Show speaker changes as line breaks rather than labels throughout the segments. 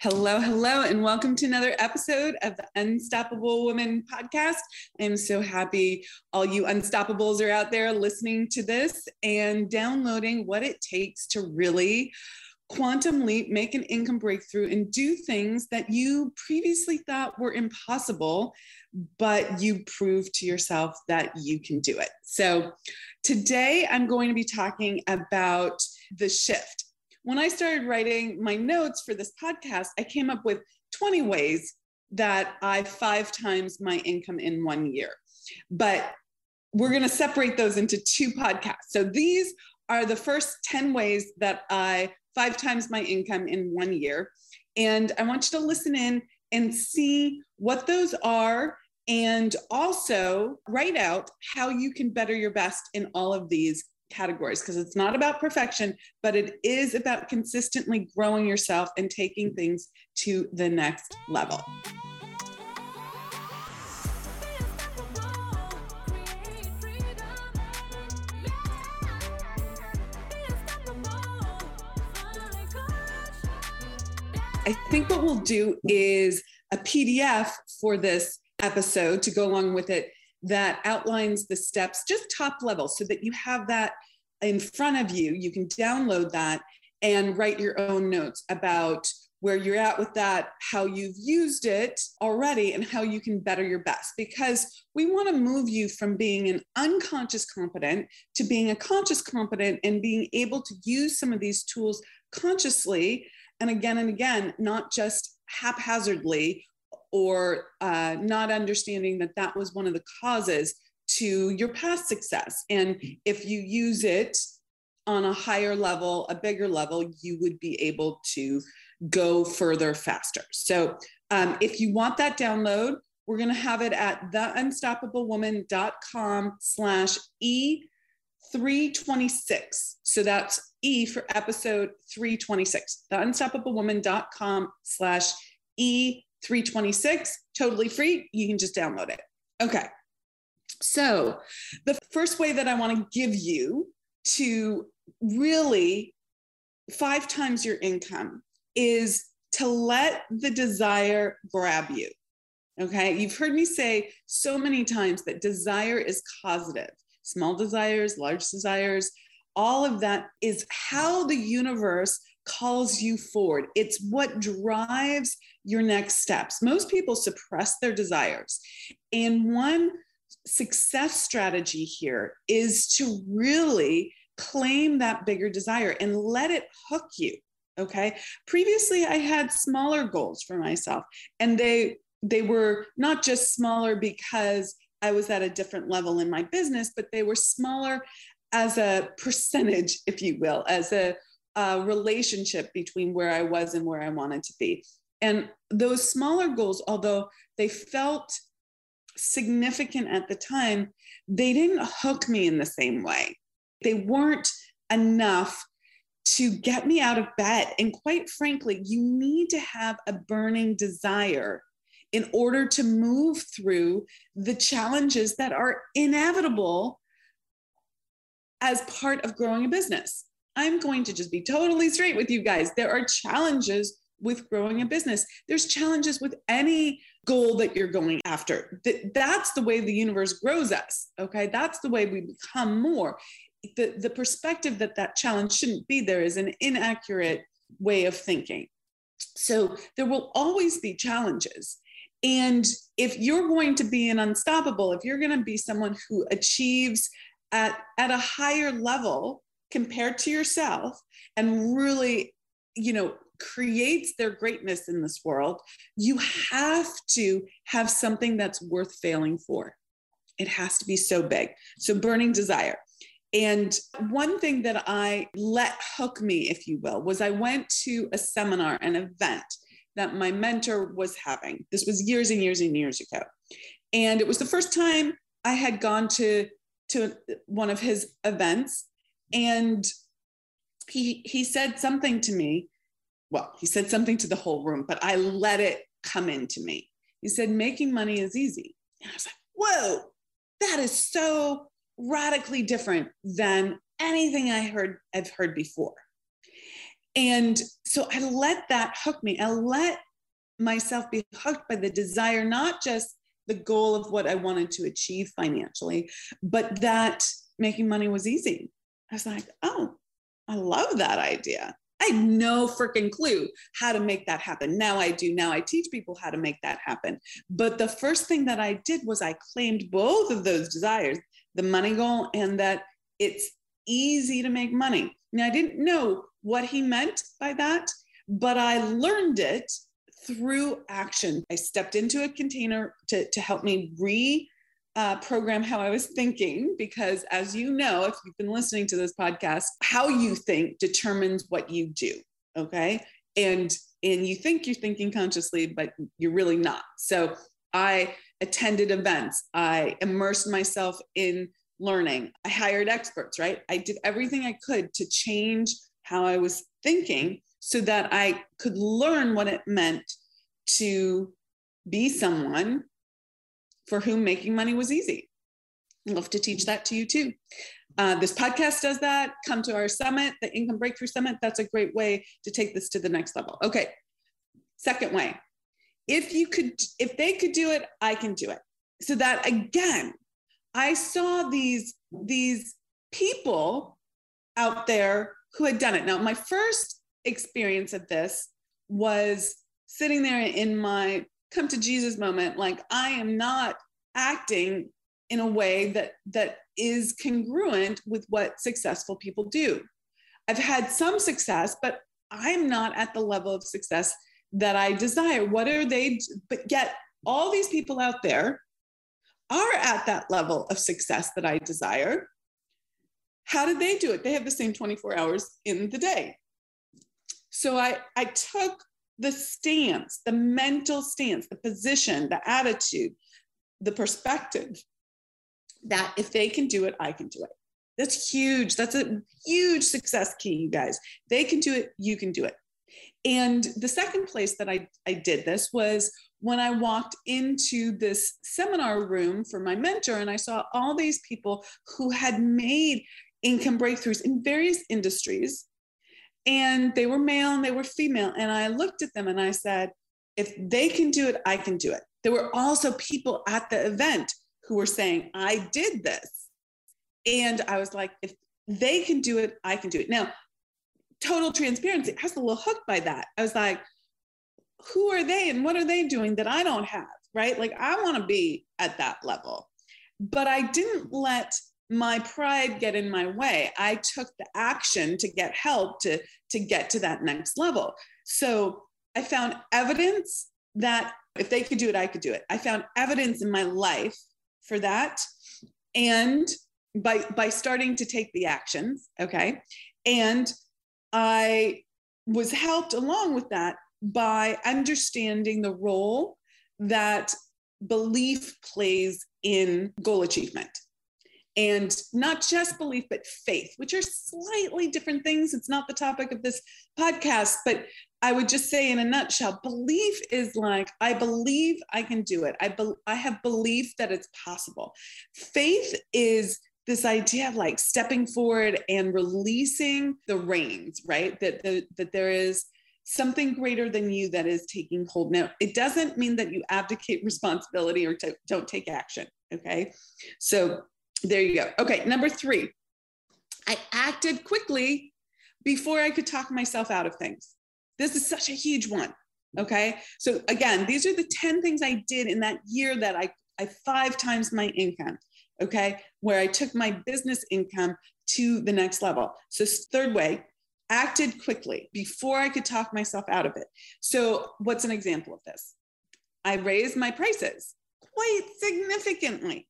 Hello, hello, and welcome to another episode of the Unstoppable Woman podcast. I'm so happy all you unstoppables are out there listening to this and downloading what it takes to really quantum leap, make an income breakthrough, and do things that you previously thought were impossible, but you prove to yourself that you can do it. So, today I'm going to be talking about the shift when I started writing my notes for this podcast, I came up with 20 ways that I five times my income in one year. But we're going to separate those into two podcasts. So these are the first 10 ways that I five times my income in one year. And I want you to listen in and see what those are and also write out how you can better your best in all of these categories because it's not about perfection, but it is about consistently growing yourself and taking things to the next level. I think what we'll do is a PDF for this episode to go along with it that outlines the steps, just top level, so that you have that in front of you. You can download that and write your own notes about where you're at with that, how you've used it already, and how you can better your best. Because we want to move you from being an unconscious competent to being a conscious competent and being able to use some of these tools consciously and again and again, not just haphazardly or uh, not understanding that that was one of the causes to your past success. And if you use it on a higher level, a bigger level, you would be able to go further faster. So um, if you want that download, we're going to have it at theunstoppablewoman.com slash E326. So that's E for episode 326, theunstoppablewoman.com slash E 326, totally free. You can just download it. Okay. So, the first way that I want to give you to really five times your income is to let the desire grab you. Okay. You've heard me say so many times that desire is causative small desires, large desires, all of that is how the universe calls you forward. It's what drives your next steps. Most people suppress their desires. And one success strategy here is to really claim that bigger desire and let it hook you okay? Previously i had smaller goals for myself and they they were not just smaller because i was at a different level in my business but they were smaller as a percentage if you will as a, a relationship between where i was and where i wanted to be. And those smaller goals, although they felt significant at the time, they didn't hook me in the same way. They weren't enough to get me out of bed. And quite frankly, you need to have a burning desire in order to move through the challenges that are inevitable as part of growing a business. I'm going to just be totally straight with you guys. There are challenges with growing a business. There's challenges with any goal that you're going after. That's the way the universe grows us. Okay. That's the way we become more. The, the perspective that that challenge shouldn't be there is an inaccurate way of thinking. So there will always be challenges. And if you're going to be an unstoppable, if you're going to be someone who achieves at, at a higher level compared to yourself and really, you know, creates their greatness in this world, you have to have something that's worth failing for. It has to be so big. So, burning desire. And one thing that I let hook me, if you will, was I went to a seminar, an event that my mentor was having. This was years and years and years ago. And it was the first time I had gone to, to one of his events. And he, he said something to me well, he said something to the whole room, but I let it come into me. He said, making money is easy. And I was like, whoa, that is so radically different than anything I heard I've heard before. And so I let that hook me. I let myself be hooked by the desire, not just the goal of what I wanted to achieve financially, but that making money was easy. I was like, oh, I love that idea. I had no freaking clue how to make that happen. Now I do. Now I teach people how to make that happen. But the first thing that I did was I claimed both of those desires the money goal and that it's easy to make money. Now I didn't know what he meant by that, but I learned it through action. I stepped into a container to, to help me re uh, program how I was thinking, because as you know, if you've been listening to this podcast, how you think determines what you do. Okay. And and you think you're thinking consciously, but you're really not. So I attended events, I immersed myself in learning, I hired experts, right? I did everything I could to change how I was thinking so that I could learn what it meant to be someone for whom making money was easy. Love to teach that to you too. Uh, this podcast does that. Come to our summit, the Income Breakthrough Summit. That's a great way to take this to the next level. Okay. Second way, if you could, if they could do it, I can do it. So that again, I saw these these people out there who had done it. Now, my first experience of this was sitting there in my come to Jesus moment, like I am not acting in a way that that is congruent with what successful people do. I've had some success, but I'm not at the level of success that I desire. What are they? But yet, all these people out there are at that level of success that I desire. How did they do it? They have the same 24 hours in the day. So I, I took the stance, the mental stance, the position, the attitude, the perspective that if they can do it, I can do it. That's huge. That's a huge success key, you guys. They can do it, you can do it. And the second place that I, I did this was when I walked into this seminar room for my mentor, and I saw all these people who had made income breakthroughs in various industries and they were male and they were female. And I looked at them and I said, if they can do it, I can do it. There were also people at the event who were saying, I did this. And I was like, if they can do it, I can do it. Now, total transparency, I was a little hooked by that. I was like, who are they and what are they doing that I don't have? Right? Like, I want to be at that level. But I didn't let my pride get in my way. I took the action to get help to to get to that next level. So i found evidence that if they could do it i could do it. I found evidence in my life for that. And by by starting to take the actions okay? And i was helped along with that by understanding the role that belief plays in goal achievement and not just belief, but faith, which are slightly different things. It's not the topic of this podcast, but I would just say in a nutshell, belief is like, I believe I can do it. I, be- I have belief that it's possible. Faith is this idea of like stepping forward and releasing the reins, right? That, the, that there is something greater than you that is taking hold. Now, it doesn't mean that you abdicate responsibility or to, don't take action. Okay. So there you go. Okay, number three, I acted quickly before I could talk myself out of things. This is such a huge one. Okay. So, again, these are the 10 things I did in that year that I, I five times my income. Okay. Where I took my business income to the next level. So, third way, acted quickly before I could talk myself out of it. So, what's an example of this? I raised my prices quite significantly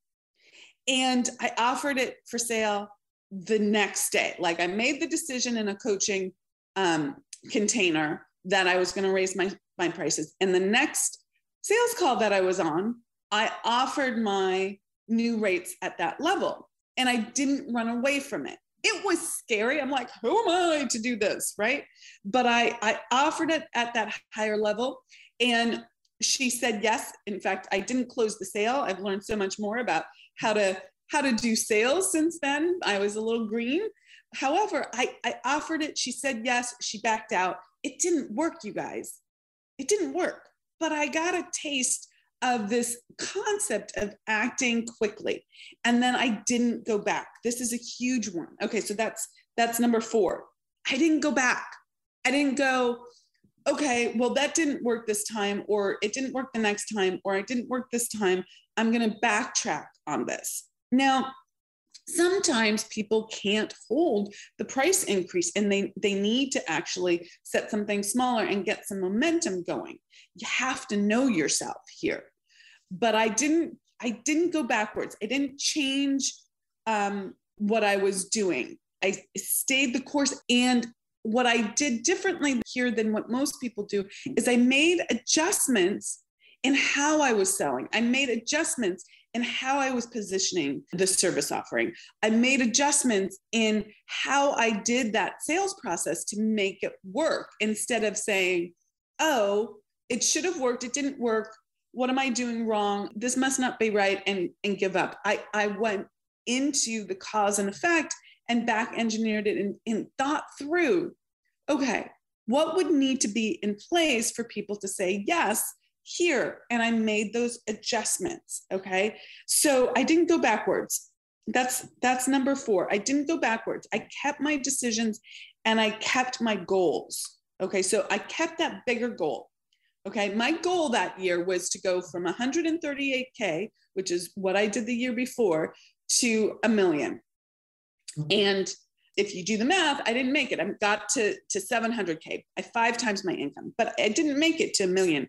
and I offered it for sale the next day. Like I made the decision in a coaching um, container that I was going to raise my, my prices. And the next sales call that I was on, I offered my new rates at that level and I didn't run away from it. It was scary. I'm like, who am I to do this? Right. But I, I offered it at that higher level. And she said yes. In fact, I didn't close the sale. I've learned so much more about how to how to do sales since then. I was a little green, however, I, I offered it. She said yes. She backed out. It didn't work, you guys. It didn't work. But I got a taste of this concept of acting quickly. And then I didn't go back. This is a huge one. Okay, so that's that's number 4. I didn't go back. I didn't go, okay, well, that didn't work this time, or it didn't work the next time, or it didn't work this time. I'm going to backtrack on this. Now, sometimes people can't hold the price increase and they, they need to actually set something smaller and get some momentum going. You have to know yourself here. But I didn't, I didn't go backwards. I didn't change um, what I was doing. I stayed the course and what I did differently here than what most people do is I made adjustments in how I was selling. I made adjustments in how I was positioning the service offering. I made adjustments in how I did that sales process to make it work instead of saying, oh, it should have worked, it didn't work. What am I doing wrong? This must not be right and, and give up. I, I went into the cause and effect and back engineered it and, and thought through okay, what would need to be in place for people to say yes here? And I made those adjustments. Okay. So I didn't go backwards. That's that's number four. I didn't go backwards. I kept my decisions and I kept my goals. Okay. So I kept that bigger goal. Okay. My goal that year was to go from 138K, which is what I did the year before, to a 1000000 And if you do the math, I didn't make it. I got to, to 700K, I five times my income, but I didn't make it to a million.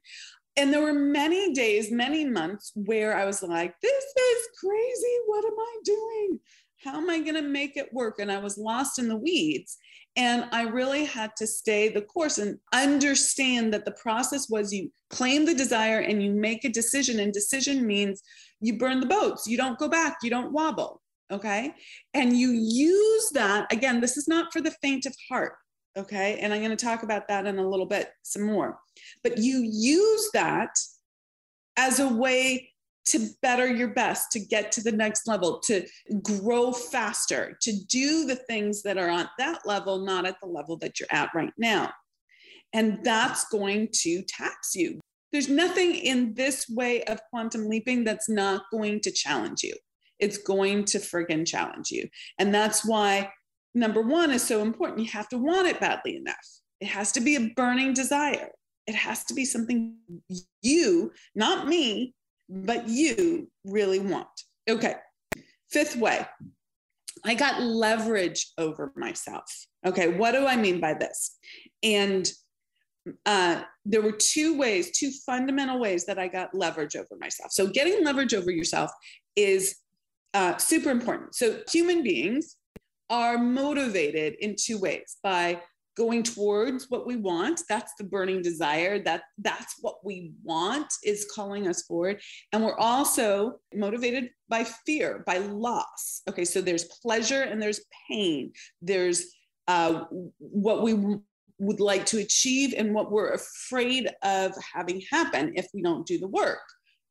And there were many days, many months where I was like, this is crazy. What am I doing? How am I going to make it work? And I was lost in the weeds. And I really had to stay the course and understand that the process was you claim the desire and you make a decision. And decision means you burn the boats, you don't go back, you don't wobble. Okay. And you use that. Again, this is not for the faint of heart. Okay. And I'm going to talk about that in a little bit some more. But you use that as a way to better your best, to get to the next level, to grow faster, to do the things that are on that level, not at the level that you're at right now. And that's going to tax you. There's nothing in this way of quantum leaping that's not going to challenge you it's going to friggin' challenge you. And that's why number one is so important. You have to want it badly enough. It has to be a burning desire. It has to be something you, not me, but you really want. Okay. Fifth way, I got leverage over myself. Okay. What do I mean by this? And uh, there were two ways, two fundamental ways that I got leverage over myself. So, getting leverage over yourself is uh, super important. So human beings are motivated in two ways by going towards what we want that's the burning desire that that's what we want is calling us forward and we're also motivated by fear by loss. Okay so there's pleasure and there's pain. There's uh, what we would like to achieve and what we're afraid of having happen if we don't do the work.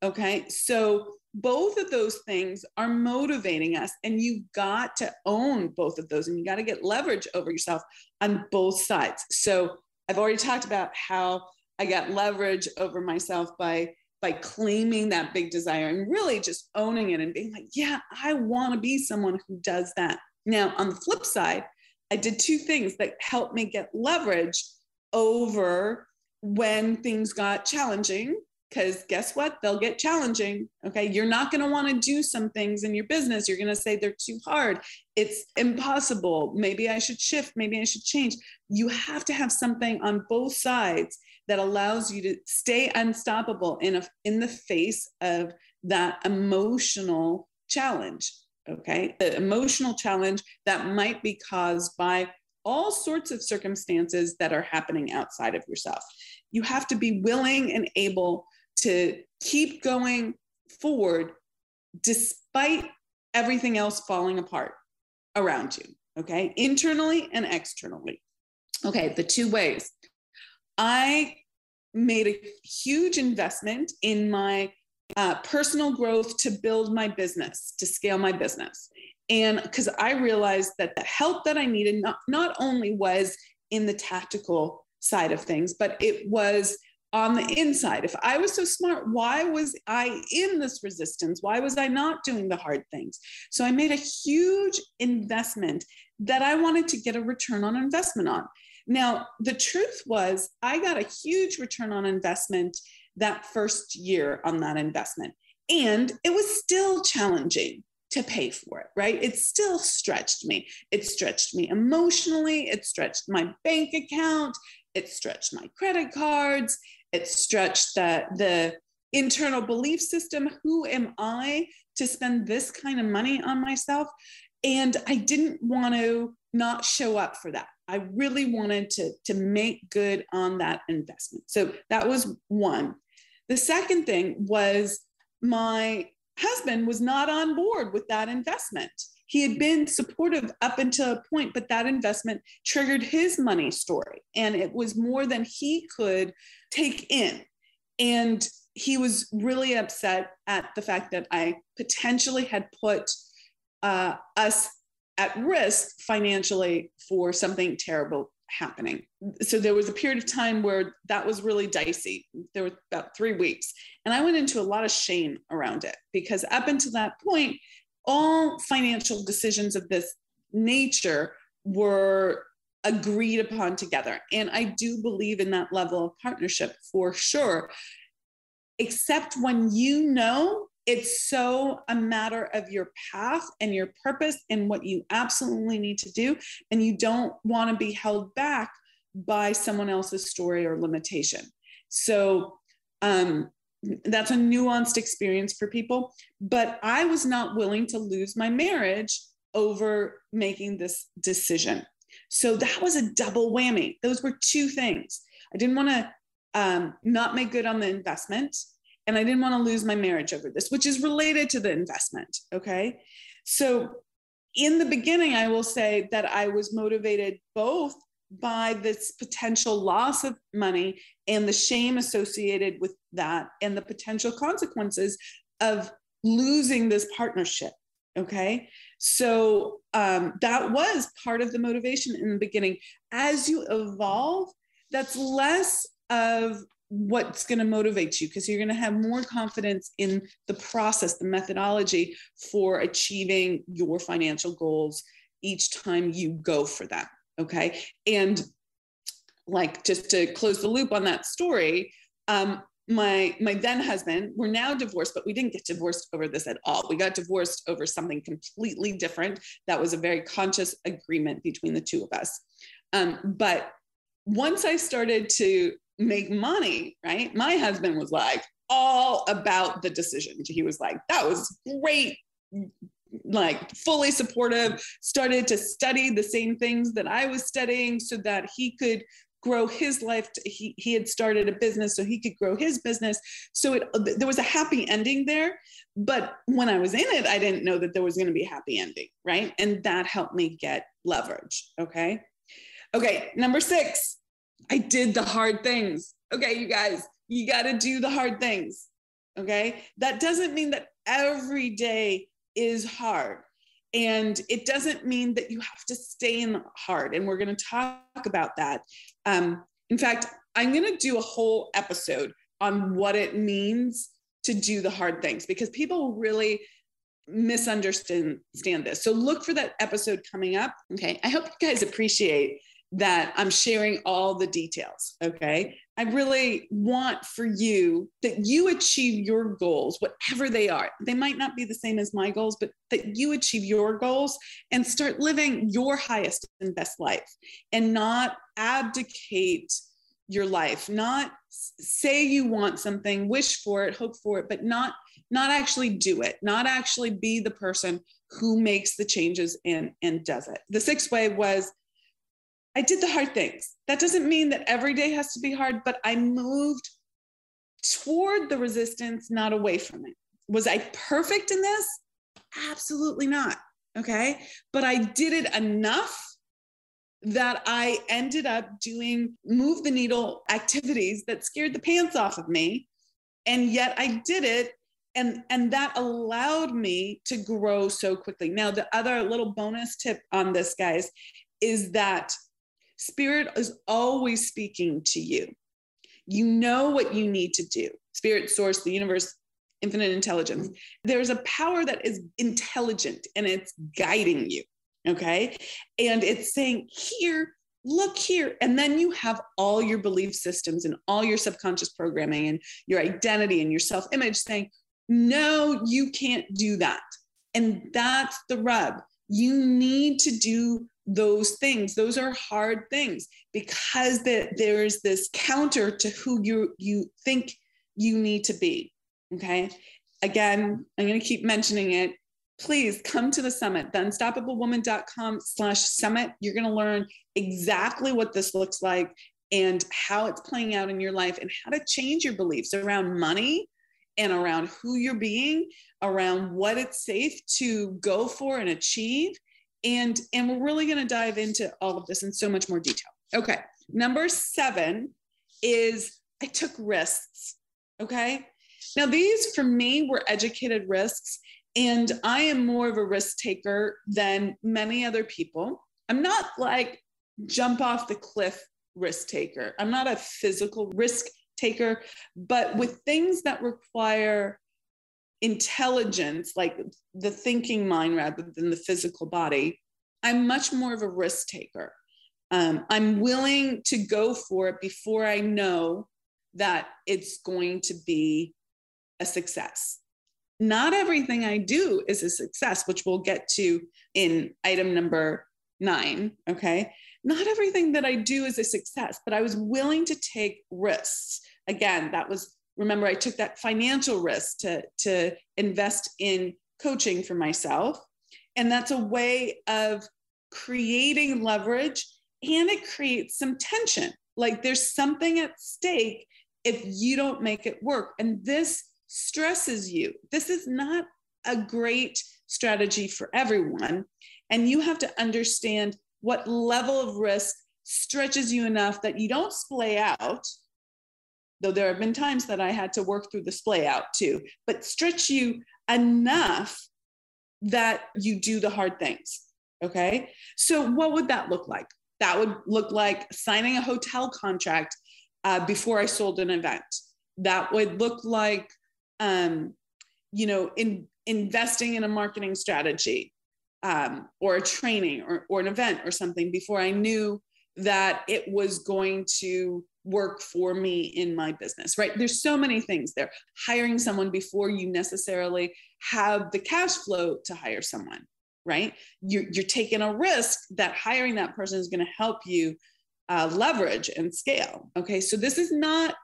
Okay so both of those things are motivating us and you've got to own both of those and you got to get leverage over yourself on both sides. So i've already talked about how i got leverage over myself by by claiming that big desire and really just owning it and being like yeah i want to be someone who does that. Now on the flip side i did two things that helped me get leverage over when things got challenging because guess what? They'll get challenging. Okay. You're not going to want to do some things in your business. You're going to say they're too hard. It's impossible. Maybe I should shift. Maybe I should change. You have to have something on both sides that allows you to stay unstoppable in, a, in the face of that emotional challenge. Okay. The emotional challenge that might be caused by all sorts of circumstances that are happening outside of yourself. You have to be willing and able to keep going forward despite everything else falling apart around you, okay? Internally and externally. Okay, the two ways. I made a huge investment in my uh, personal growth to build my business, to scale my business. And because I realized that the help that I needed not, not only was in the tactical side of things, but it was on the inside. If I was so smart, why was I in this resistance? Why was I not doing the hard things? So I made a huge investment that I wanted to get a return on investment on. Now, the truth was, I got a huge return on investment that first year on that investment. And it was still challenging to pay for it, right? It still stretched me. It stretched me emotionally. It stretched my bank account. It stretched my credit cards. It stretched the, the internal belief system. Who am I to spend this kind of money on myself? And I didn't want to not show up for that. I really wanted to, to make good on that investment. So that was one. The second thing was my husband was not on board with that investment. He had been supportive up until a point, but that investment triggered his money story. And it was more than he could take in. And he was really upset at the fact that I potentially had put uh, us at risk financially for something terrible happening. So there was a period of time where that was really dicey. There was about three weeks. And I went into a lot of shame around it because up until that point, all financial decisions of this nature were agreed upon together. And I do believe in that level of partnership for sure. Except when you know it's so a matter of your path and your purpose and what you absolutely need to do. And you don't want to be held back by someone else's story or limitation. So um, that's a nuanced experience for people. But I was not willing to lose my marriage over making this decision. So that was a double whammy. Those were two things. I didn't want to um, not make good on the investment and I didn't want to lose my marriage over this, which is related to the investment. Okay. So, in the beginning, I will say that I was motivated both by this potential loss of money and the shame associated with that and the potential consequences of losing this partnership. Okay. So um, that was part of the motivation in the beginning. As you evolve, that's less of what's going to motivate you because you're going to have more confidence in the process, the methodology for achieving your financial goals each time you go for them. Okay. And like just to close the loop on that story, um, my my then husband we're now divorced but we didn't get divorced over this at all we got divorced over something completely different that was a very conscious agreement between the two of us um, but once i started to make money, right? My husband was like all about the decision. He was like, that was great, like fully supportive, started to study the same things that I was studying so that he could grow his life to, he, he had started a business so he could grow his business so it, uh, there was a happy ending there but when i was in it i didn't know that there was going to be a happy ending right and that helped me get leverage okay okay number six I did the hard things. Okay, you guys, you got to do the hard things. Okay. That doesn't mean that every day is hard. And it doesn't mean that you have to stay in hard. And we're going to talk about that. Um, in fact, I'm going to do a whole episode on what it means to do the hard things because people really misunderstand this. So look for that episode coming up. Okay. I hope you guys appreciate that I'm sharing all the details. Okay. I really want for you that you achieve your goals, whatever they are. They might not be the same as my goals, but that you achieve your goals and start living your highest and best life and not abdicate your life, not say you want something, wish for it, hope for it, but not not actually do it, not actually be the person who makes the changes and and does it. The sixth way was I did the hard things. That doesn't mean that every day has to be hard, but I moved toward the resistance, not away from it. Was I perfect in this? Absolutely not. Okay. But I did it enough that I ended up doing move the needle activities that scared the pants off of me. And yet I did it and and that allowed me to grow so quickly now the other little bonus tip on this guys is that spirit is always speaking to you you know what you need to do spirit source the universe infinite intelligence there's a power that is intelligent and it's guiding you okay and it's saying here look here. And then you have all your belief systems and all your subconscious programming and your identity and your self image saying, no, you can't do that. And that's the rub. You need to do those things. Those are hard things because that there's this counter to who you, you think you need to be. Okay. Again, I'm going to keep mentioning it please come to the summit, the unstoppablewoman.com slash summit. You're going to learn exactly what this looks like and how it's playing out in your life and how to change your beliefs around money and around who you're being, around what it's safe to go for and achieve. And, and we're really going to dive into all of this in so much more detail. Okay. Number seven is I took risks. Okay. Now, these for me were educated risks. And I am more of a risk taker than many other people. I'm not like jump off the cliff risk taker. I'm not a physical risk taker, but with things that require intelligence, like the thinking mind rather than the physical body, I'm much more of a risk taker. Um, I'm willing to go for it before I know that it's going to be a success not everything I do is a success, which we'll get to in item number nine. Okay. Not everything that I do is a success, but I was willing to take risks. Again, that was, remember, I took that financial risk to, to invest in coaching for myself. And that's a way of creating leverage and it creates some tension. Like there's something at stake if you don't make it work. And this stresses you. This is not a great strategy for everyone. And you have to understand what level of risk stretches you enough that you don't splay out. Though there have been times that I had to work through the splay out too, but stretch you enough that you do the hard things. Okay. So, what would that look like? That would look like signing a hotel contract uh, before I sold an event. That would look like um, you know, in investing in a marketing strategy um, or a training or, or an event or something before I knew that it was going to work for me in my business, right? There's so many things there. Hiring someone before you necessarily have the cash flow to hire someone, right? You're, you're taking a risk that hiring that person is going to help you uh, leverage and scale. Okay, so this is not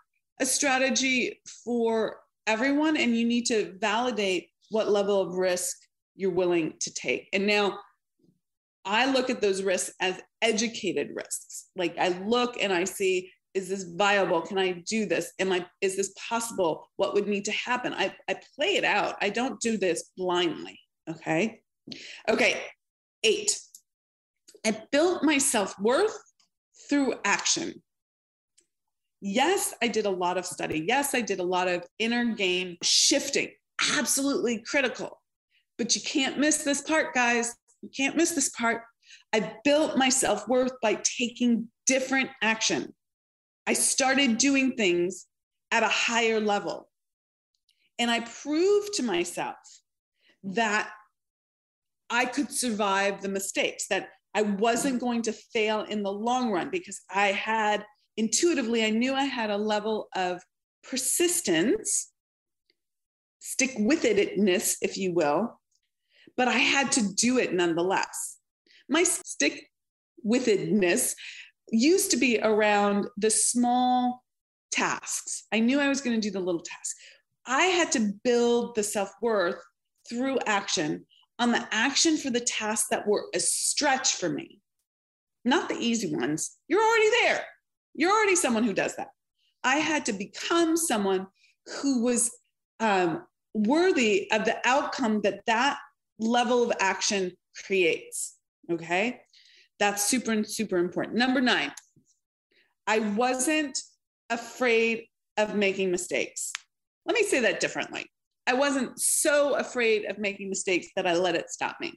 a strategy for everyone and you need to validate what level of risk you're willing to take. And now I look at those risks as educated risks. Like I look and I see, is this viable? Can I do this? Am I, is this possible? What would need to happen? I, I play it out. I don't do this blindly. Okay. Okay. Eight. I built my self worth through action. Yes, I did a lot of study. Yes, I did a lot of inner game shifting. Absolutely critical. But you can't miss this part, guys. You can't miss this part. I built my self worth by taking different action. I started doing things at a higher level. And I proved to myself that I could survive the mistakes, that I wasn't going to fail in the long run because I had intuitively, I knew I had a level of persistence, stick with itness, if you will, but I had to do it nonetheless. My stick with itness used to be around the small tasks. I knew I was going to do the little tasks. I had to build the self worth through action on the action for the tasks that were a stretch for me, not the easy ones. You're already there. You're already someone who does that. I had to become someone who was um, worthy of the outcome that that level of action creates. Okay. That's super, super important. Number nine, I wasn't afraid of making mistakes. Let me say that differently. I wasn't so afraid of making mistakes that I let it stop me.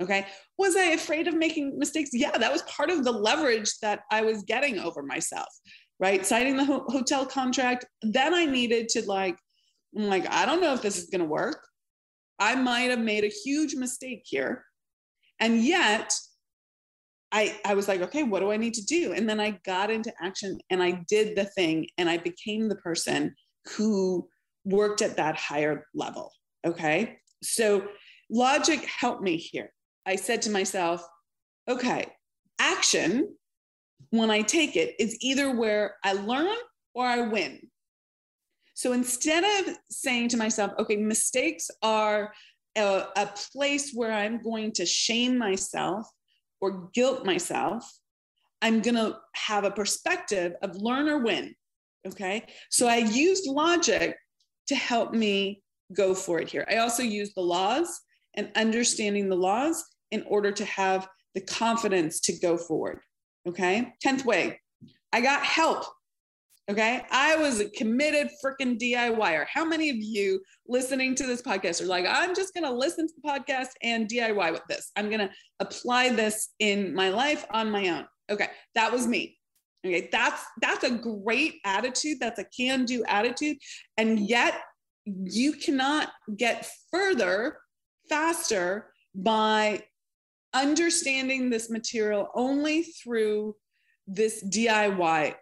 Okay. Was I afraid of making mistakes? Yeah, that was part of the leverage that I was getting over myself, right? Signing the ho- hotel contract. Then I needed to like, I'm like, I don't know if this is going to work. I might have made a huge mistake here. And yet I, I was like, okay, what do I need to do? And then I got into action and I did the thing and I became the person who worked at that higher level. Okay. So logic helped me here. I said to myself, okay, action, when I take it, is either where I learn or I win. So instead of saying to myself, okay, mistakes are a, a place where I'm going to shame myself or guilt myself, I'm going to have a perspective of learn or win. Okay. So I used logic to help me go for it here. I also used the laws and understanding the laws in order to have the confidence to go forward. Okay. 10th way, I got help. Okay. I was a committed freaking DIYer. How many of you listening to this podcast are like, I'm just going to listen to the podcast and DIY with this? I'm going to apply this in my life on my own. Okay. That was me. Okay. That's, that's a great attitude. That's a can do attitude. And yet you cannot get further faster by understanding this material only through this DIY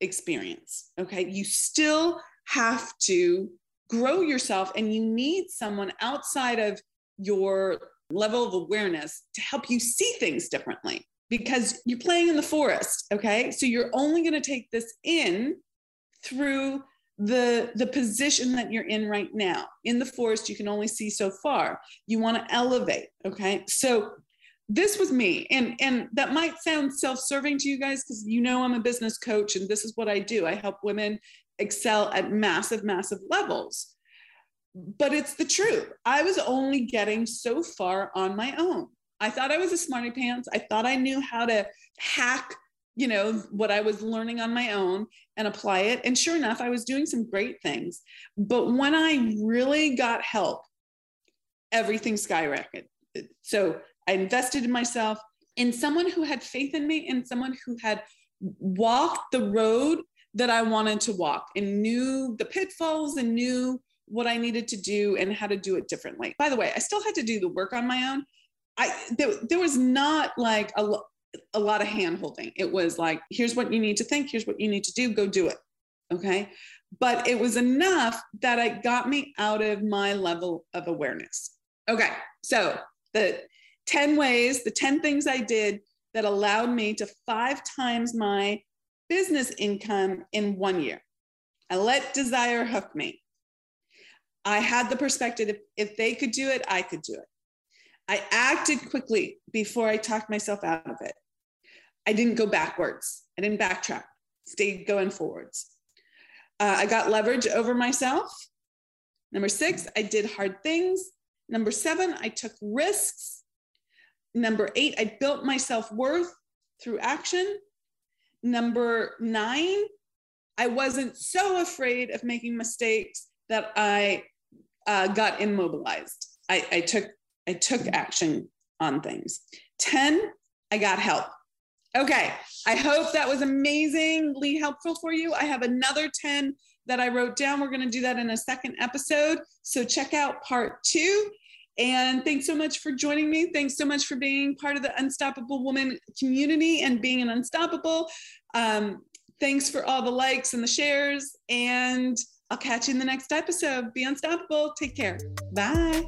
experience. Okay. You still have to grow yourself and you need someone outside of your level of awareness to help you see things differently because you're playing in the forest. Okay. So you're only going to take this in through the the position that you're in right now in the forest you can only see so far you want to elevate okay so this was me. And and that might sound self-serving to you guys because you know i'm a business coach and this is what i do. I help women excel at massive massive levels. But it's the truth. I was only getting so far on my own. I thought i was a smarty pants. I thought i knew how to hack you know what i was learning on my own and apply it. And sure enough i was doing some great things. But when i really got help everything skyrocketed. So I invested in myself, in someone who had faith in me, and someone who had walked the road that I wanted to walk and knew the pitfalls and knew what I needed to do and how to do it differently. By the way, I still had to do the work on my own. I there, there was not like a, a lot of hand holding. It was like, here's what you need to think, here's what you need to do, go do it. Okay. But it was enough that it got me out of my level of awareness. Okay. So the 10 ways, the 10 things I did that allowed me to five times my business income in one year. I let desire hook me. I had the perspective if, if they could do it, I could do it. I acted quickly before I talked myself out of it. I didn't go backwards. I didn't backtrack, stayed going forwards. Uh, I got leverage over myself. Number six, I did hard things. Number seven, I took risks. Number eight, I built my self worth through action. Number nine, I wasn't so afraid of making mistakes that I uh, got immobilized. I, I took I took action on things. Ten, I got help. Okay, I hope that was amazingly helpful for you. I have another 10 that I wrote down. We're going to do that in a second episode. So check out part two. And thanks so much for joining me. Thanks so much for being part of the Unstoppable Woman community and being an unstoppable. Um, thanks for all the likes and the shares. And I'll catch you in the next episode. Be unstoppable. Take care. Bye.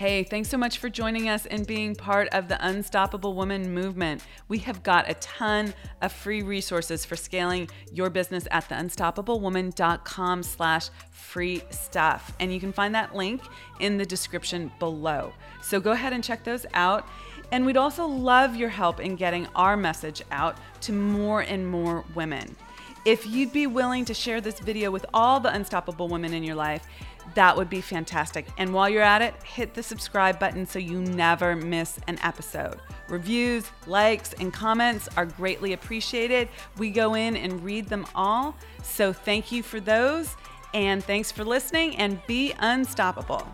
Hey, thanks so much for joining us and being part of the Unstoppable Woman movement. We have got a ton of free resources for scaling your business at theunstoppablewoman.com slash free stuff. And you can find that link in the description below. So go ahead and check those out. And we'd also love your help in getting our message out to more and more women. If you'd be willing to share this video with all the unstoppable women in your life,
that would be fantastic. And while you're at it, hit the subscribe button so you never miss an episode. Reviews, likes, and comments are greatly appreciated. We go in and read them all. So thank you for those. And thanks for listening and be unstoppable.